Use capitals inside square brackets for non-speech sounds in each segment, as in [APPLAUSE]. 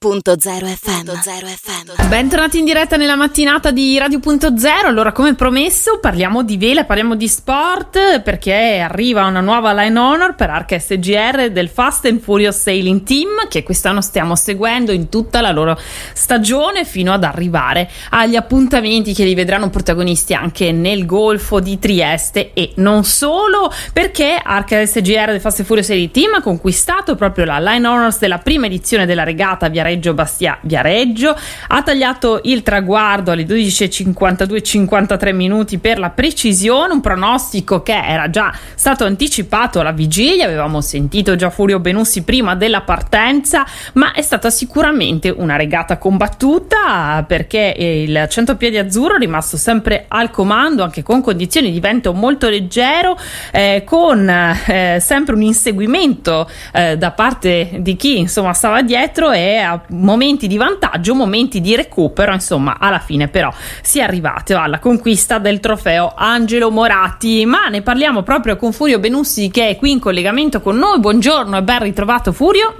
FM. FM. Bentornati in diretta nella mattinata di Radio.0. Allora, come promesso, parliamo di vela, parliamo di sport perché arriva una nuova line honor per Arca SGR del Fast and Furious Sailing Team che quest'anno stiamo seguendo in tutta la loro stagione fino ad arrivare agli appuntamenti che li vedranno protagonisti anche nel Golfo di Trieste e non solo, perché Arca SGR del Fast and Furious Sailing Team ha conquistato proprio la line honors della prima edizione della regata via Viareggio Bastia Viareggio ha tagliato il traguardo alle 12.52-53 minuti per la precisione un pronostico che era già stato anticipato alla vigilia avevamo sentito già Furio Benussi prima della partenza ma è stata sicuramente una regata combattuta perché il centopiedi azzurro è rimasto sempre al comando anche con condizioni di vento molto leggero eh, con eh, sempre un inseguimento eh, da parte di chi insomma stava dietro e ha momenti di vantaggio, momenti di recupero, insomma, alla fine però si è arrivati alla conquista del trofeo Angelo Moratti. Ma ne parliamo proprio con Furio Benussi che è qui in collegamento con noi. Buongiorno e ben ritrovato Furio.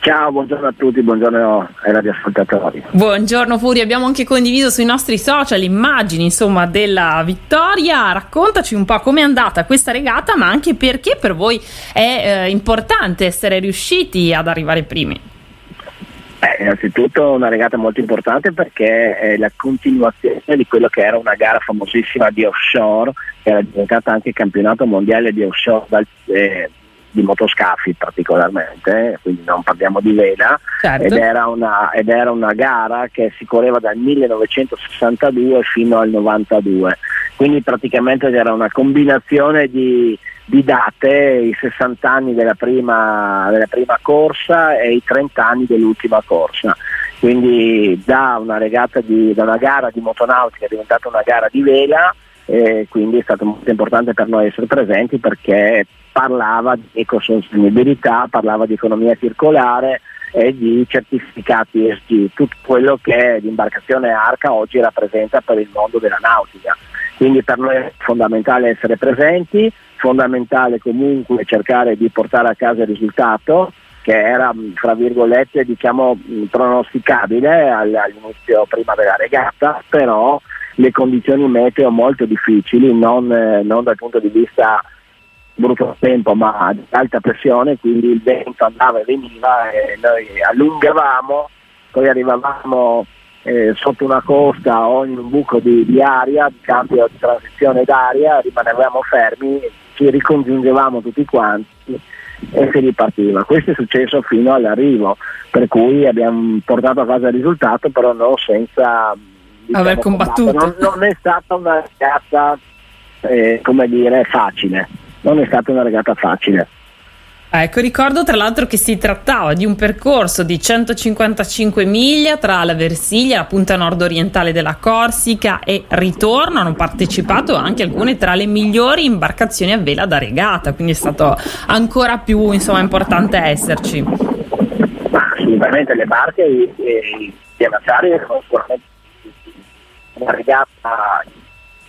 Ciao, buongiorno a tutti, buongiorno ai radioascoltatori. Buongiorno Furio, abbiamo anche condiviso sui nostri social immagini insomma della vittoria. Raccontaci un po' com'è andata questa regata, ma anche perché per voi è eh, importante essere riusciti ad arrivare primi. Beh, innanzitutto una regata molto importante perché è la continuazione di quello che era una gara famosissima di offshore, che era diventata anche campionato mondiale di offshore dal, eh, di motoscafi particolarmente, quindi non parliamo di vela, certo. ed, era una, ed, era una, gara che si correva dal 1962 fino al 92, quindi praticamente era una combinazione di di date i 60 anni della prima, della prima corsa e i 30 anni dell'ultima corsa. Quindi da una, di, da una gara di motonautica è diventata una gara di vela e quindi è stato molto importante per noi essere presenti perché parlava di ecosostenibilità, parlava di economia circolare e di certificati ESG, tutto quello che l'imbarcazione Arca oggi rappresenta per il mondo della nautica. Quindi per noi è fondamentale essere presenti, fondamentale comunque cercare di portare a casa il risultato che era fra virgolette diciamo pronosticabile all'inizio prima della regata, però le condizioni meteo molto difficili, non, eh, non dal punto di vista brutto tempo ma di alta pressione, quindi il vento andava e veniva e noi allungavamo, poi arrivavamo eh, sotto una costa o in un buco di, di aria, di cambio di transizione d'aria, rimanevamo fermi, ci ricongiungevamo tutti quanti e si ripartiva. Questo è successo fino all'arrivo, per cui abbiamo portato a casa il risultato, però non senza diciamo, aver combattuto. Non, non, è stata una regata, eh, come dire, facile. Non è stata una regata facile. Ecco, ricordo tra l'altro che si trattava di un percorso di 155 miglia tra la Versiglia, la punta nord-orientale della Corsica e ritorno. Hanno partecipato anche alcune tra le migliori imbarcazioni a vela da regata, quindi è stato ancora più insomma, importante esserci. Assolutamente, le barche e i pianatari sono sicuramente una regata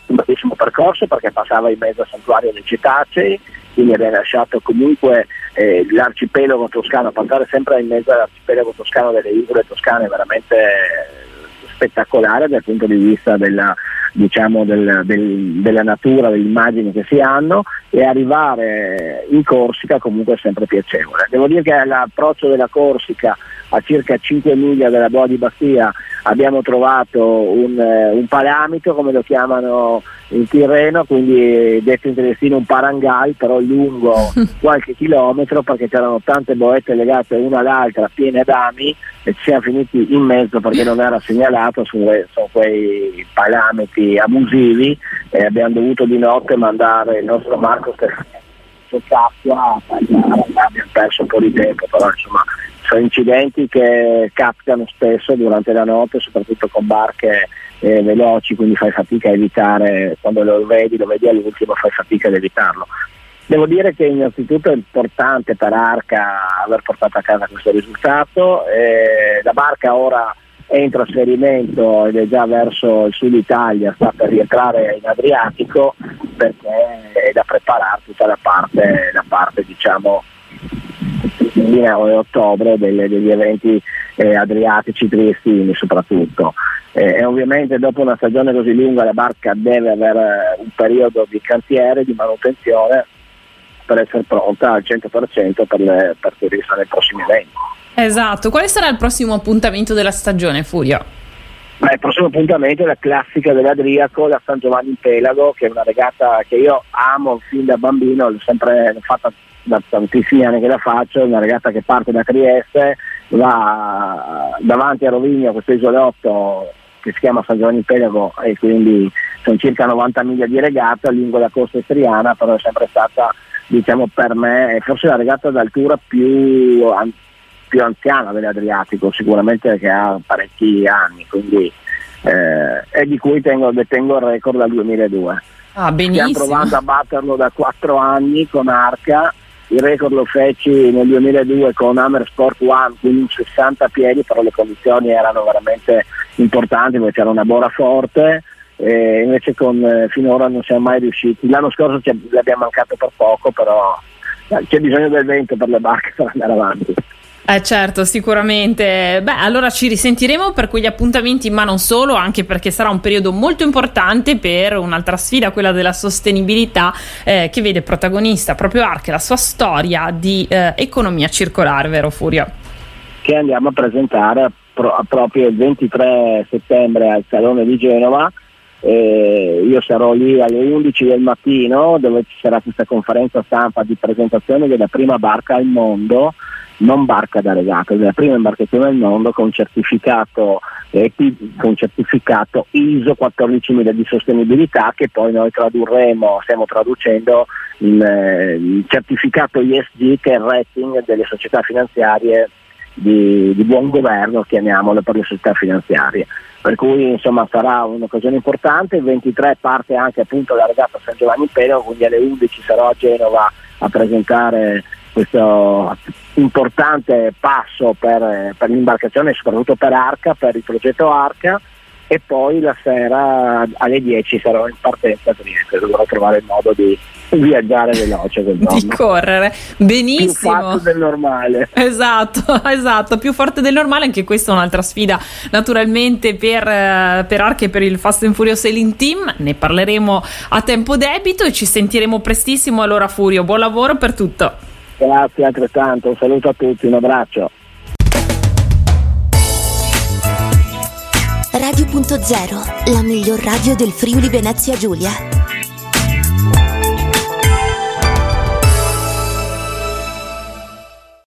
un bellissimo percorso perché passava in mezzo al santuario dei cetacei, quindi abbiamo lasciato comunque eh, l'arcipelago toscano, passare sempre in mezzo all'arcipelago toscano delle isole toscane è veramente spettacolare dal punto di vista della, diciamo, del, del, della natura, delle immagini che si hanno e arrivare in Corsica comunque è sempre piacevole. Devo dire che l'approccio della Corsica a circa 5 miglia dalla Boa di Bastia abbiamo trovato un, eh, un palamito come lo chiamano in Tirreno, quindi detto in tedesino un parangai, però lungo [LAUGHS] qualche chilometro perché c'erano tante boette legate una all'altra, piene d'ami e ci siamo finiti in mezzo perché non era segnalato su, su quei palamiti abusivi e abbiamo dovuto di notte mandare il nostro Marco Stefano sott'acqua, abbiamo perso un po' di tempo, però insomma sono incidenti che capitano spesso durante la notte, soprattutto con barche eh, veloci, quindi fai fatica a evitare, quando lo vedi, lo vedi all'ultimo, fai fatica ad evitarlo. Devo dire che innanzitutto è importante per Arca aver portato a casa questo risultato, eh, la barca ora è in trasferimento ed è già verso il sud Italia, sta per rientrare in Adriatico perché è da preparare tutta la parte, la parte diciamo, fine o ottobre delle, degli eventi eh, adriatici triestini soprattutto. Eh, e ovviamente dopo una stagione così lunga la barca deve avere un periodo di cantiere, di manutenzione per essere pronta al 100% per, le, per turista nei prossimi eventi. Esatto, quale sarà il prossimo appuntamento della stagione Furio? Beh, il prossimo appuntamento è la classica dell'Adriaco, la San Giovanni in Pelago, che è una regata che io amo fin da bambino, l'ho sempre fatta da tantissimi anni che la faccio, è una regata che parte da Trieste, va davanti a Rovigno, questo isolotto che si chiama San Giovanni Pelago e quindi sono circa 90 miglia di regata lungo la costa estriana, però è sempre stata diciamo per me forse la regata d'altura più più anziana dell'Adriatico, sicuramente che ha parecchi anni, quindi, eh, e di cui tengo, detengo il record dal 2002. Ah, Stiamo provando a batterlo da 4 anni con Arca, il record lo feci nel 2002 con Hammer Sport One, quindi 60 piedi, però le condizioni erano veramente importanti perché c'era una bora forte. E invece con, eh, finora non siamo mai riusciti. L'anno scorso ci abbiamo mancato per poco, però eh, c'è bisogno del vento per le barche per andare avanti. Eh certo, sicuramente. Beh, allora ci risentiremo per quegli appuntamenti, ma non solo, anche perché sarà un periodo molto importante per un'altra sfida, quella della sostenibilità, eh, che vede protagonista proprio Arche, la sua storia di eh, economia circolare, vero Furio? Che andiamo a presentare pro- proprio il 23 settembre al Salone di Genova. Eh, io sarò lì alle 11 del mattino dove ci sarà questa conferenza stampa di presentazione della prima barca al mondo non barca da regata, è la prima imbarcazione del mondo con certificato, eh, con certificato ISO 14000 di sostenibilità che poi noi tradurremo, stiamo traducendo il, eh, il certificato ISG che è il rating delle società finanziarie di, di, buon governo, chiamiamole per le società finanziarie. Per cui insomma sarà un'occasione importante, il 23 parte anche appunto la regata San Giovanni in Pelo, quindi alle 11 sarò a Genova a presentare questo importante passo per, per l'imbarcazione, soprattutto per Arca, per il progetto Arca e poi la sera alle 10 sarò in partenza a Trieste, dovrò trovare il modo di viaggiare veloce di correre. Benissimo. Più forte del normale. Esatto [LAUGHS] esatto più forte del normale anche questa è un'altra sfida naturalmente per, eh, per Arca e per il Fast and Furious Sailing Team. Ne parleremo a tempo debito e ci sentiremo prestissimo allora Furio. Buon lavoro per tutto. Grazie altrettanto, un saluto a tutti, un abbraccio. Radio.0, la miglior radio del Friuli Venezia Giulia.